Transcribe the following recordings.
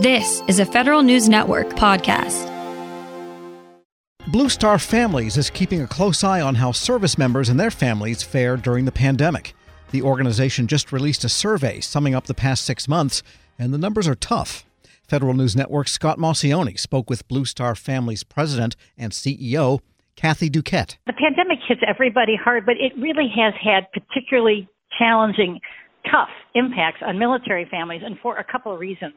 This is a Federal News Network podcast. Blue Star Families is keeping a close eye on how service members and their families fared during the pandemic. The organization just released a survey summing up the past six months, and the numbers are tough. Federal News Network's Scott Maucione spoke with Blue Star Families president and CEO, Kathy Douquet. The pandemic hits everybody hard, but it really has had particularly challenging, tough impacts on military families, and for a couple of reasons.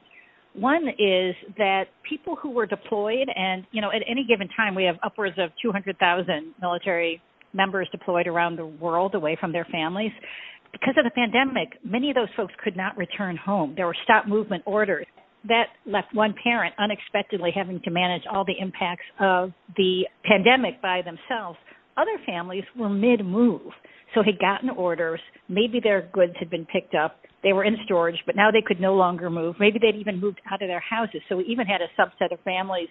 One is that people who were deployed, and you know, at any given time, we have upwards of 200,000 military members deployed around the world away from their families. Because of the pandemic, many of those folks could not return home. There were stop movement orders. That left one parent unexpectedly having to manage all the impacts of the pandemic by themselves. Other families were mid move, so had gotten orders. Maybe their goods had been picked up they were in storage, but now they could no longer move. Maybe they'd even moved out of their houses. So we even had a subset of families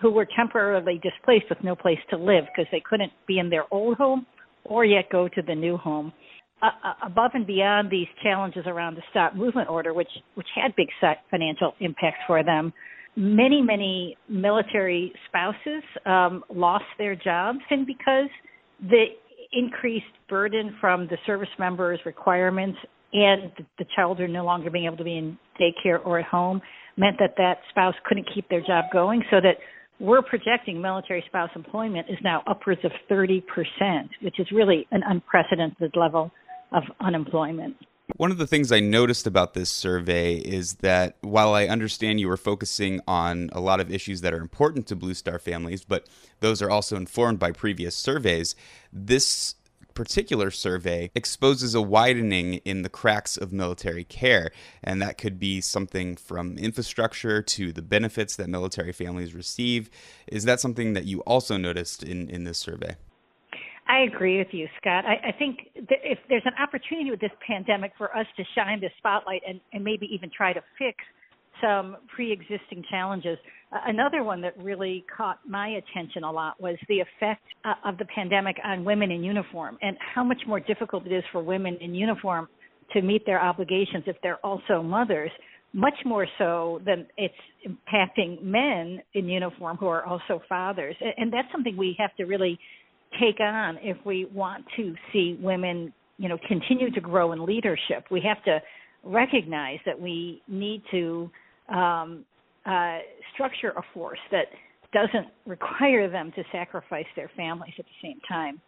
who were temporarily displaced with no place to live because they couldn't be in their old home or yet go to the new home. Uh, uh above and beyond these challenges around the stop movement order, which which had big financial impacts for them, many many military spouses um, lost their jobs, and because the increased burden from the service members' requirements and the children no longer being able to be in daycare or at home meant that that spouse couldn't keep their job going so that we're projecting military spouse employment is now upwards of 30%, which is really an unprecedented level of unemployment. One of the things I noticed about this survey is that while I understand you were focusing on a lot of issues that are important to Blue Star families, but those are also informed by previous surveys, this particular survey exposes a widening in the cracks of military care. And that could be something from infrastructure to the benefits that military families receive. Is that something that you also noticed in, in this survey? I agree with you, Scott. I, I think that if there's an opportunity with this pandemic for us to shine the spotlight and, and maybe even try to fix some pre-existing challenges. Uh, another one that really caught my attention a lot was the effect uh, of the pandemic on women in uniform and how much more difficult it is for women in uniform to meet their obligations if they're also mothers, much more so than it's impacting men in uniform who are also fathers. And that's something we have to really take on if we want to see women, you know, continue to grow in leadership. We have to recognize that we need to um, uh, structure a force that doesn't require them to sacrifice their families at the same time.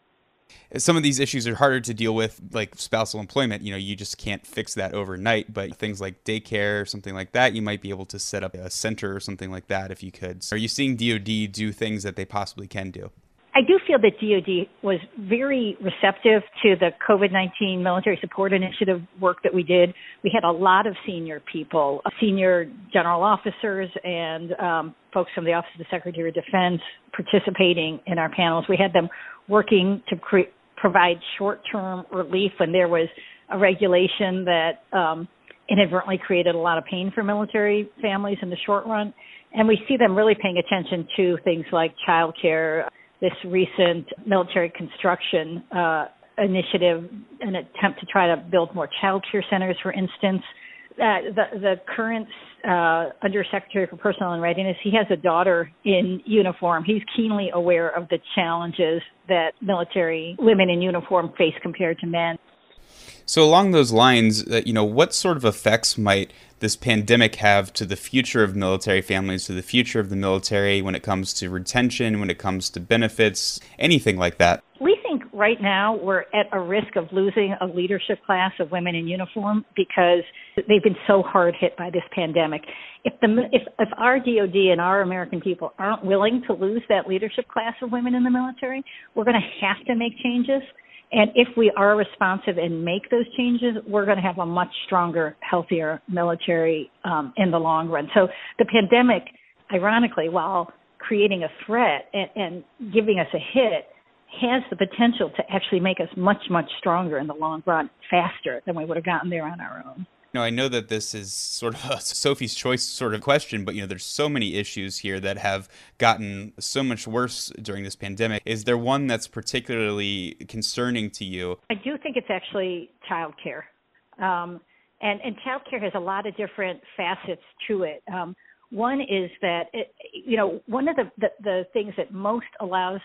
Some of these issues are harder to deal with, like spousal employment. You know, you just can't fix that overnight. But things like daycare or something like that, you might be able to set up a center or something like that if you could. Are you seeing DoD do things that they possibly can do? I do feel that DoD was very receptive to the COVID 19 military support initiative work that we did. We had a lot of senior people, senior general officers, and um, folks from the Office of the Secretary of Defense participating in our panels. We had them working to cre- provide short term relief when there was a regulation that um, inadvertently created a lot of pain for military families in the short run. And we see them really paying attention to things like childcare this recent military construction uh, initiative, an attempt to try to build more child care centers, for instance. Uh, the, the current uh, Undersecretary for Personnel and Readiness, he has a daughter in uniform. He's keenly aware of the challenges that military women in uniform face compared to men. So along those lines, uh, you know, what sort of effects might this pandemic have to the future of military families, to the future of the military when it comes to retention, when it comes to benefits, anything like that? We think right now we're at a risk of losing a leadership class of women in uniform because they've been so hard hit by this pandemic. If the if if our DoD and our American people aren't willing to lose that leadership class of women in the military, we're going to have to make changes. And if we are responsive and make those changes, we're going to have a much stronger, healthier military um, in the long run. So the pandemic, ironically, while creating a threat and, and giving us a hit, has the potential to actually make us much, much stronger in the long run, faster than we would have gotten there on our own know, I know that this is sort of a Sophie's choice sort of question, but you know, there's so many issues here that have gotten so much worse during this pandemic. Is there one that's particularly concerning to you? I do think it's actually childcare. Um, and, and childcare has a lot of different facets to it. Um, One is that, it, you know, one of the, the, the things that most allows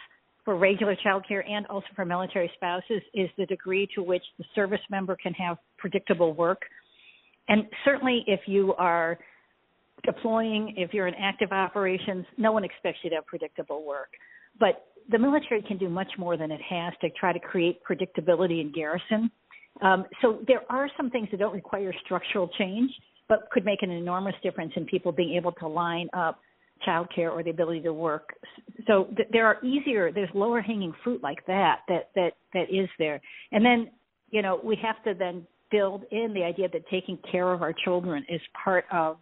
for regular childcare and also for military spouses is the degree to which the service member can have predictable work. And certainly if you are deploying, if you're in active operations, no one expects you to have predictable work. But the military can do much more than it has to try to create predictability in garrison. Um, so there are some things that don't require structural change, but could make an enormous difference in people being able to line up childcare or the ability to work. So th- there are easier, there's lower hanging fruit like that that that that is there. And then you know we have to then build in the idea that taking care of our children is part of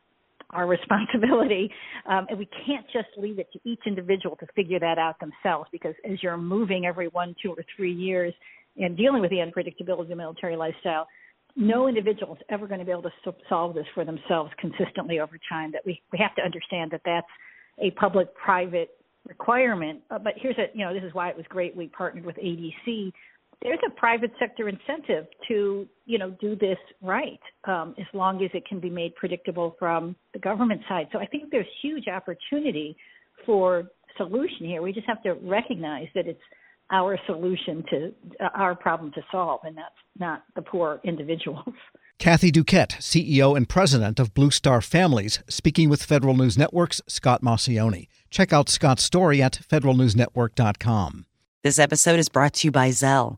our responsibility, um, and we can't just leave it to each individual to figure that out themselves. Because as you're moving every one, two, or three years and dealing with the unpredictability of the military lifestyle, no individual is ever going to be able to solve this for themselves consistently over time. That we we have to understand that that's a public-private requirement. Uh, but here's a you know this is why it was great we partnered with ADC there's a private sector incentive to you know do this right um, as long as it can be made predictable from the government side. So I think there's huge opportunity for solution here. We just have to recognize that it's our solution to uh, our problem to solve, and that's not the poor individuals. Kathy Douquet, CEO and president of Blue Star Families, speaking with Federal News Network's Scott Maucione. Check out Scott's story at federalnewsnetwork.com. This episode is brought to you by Zelle.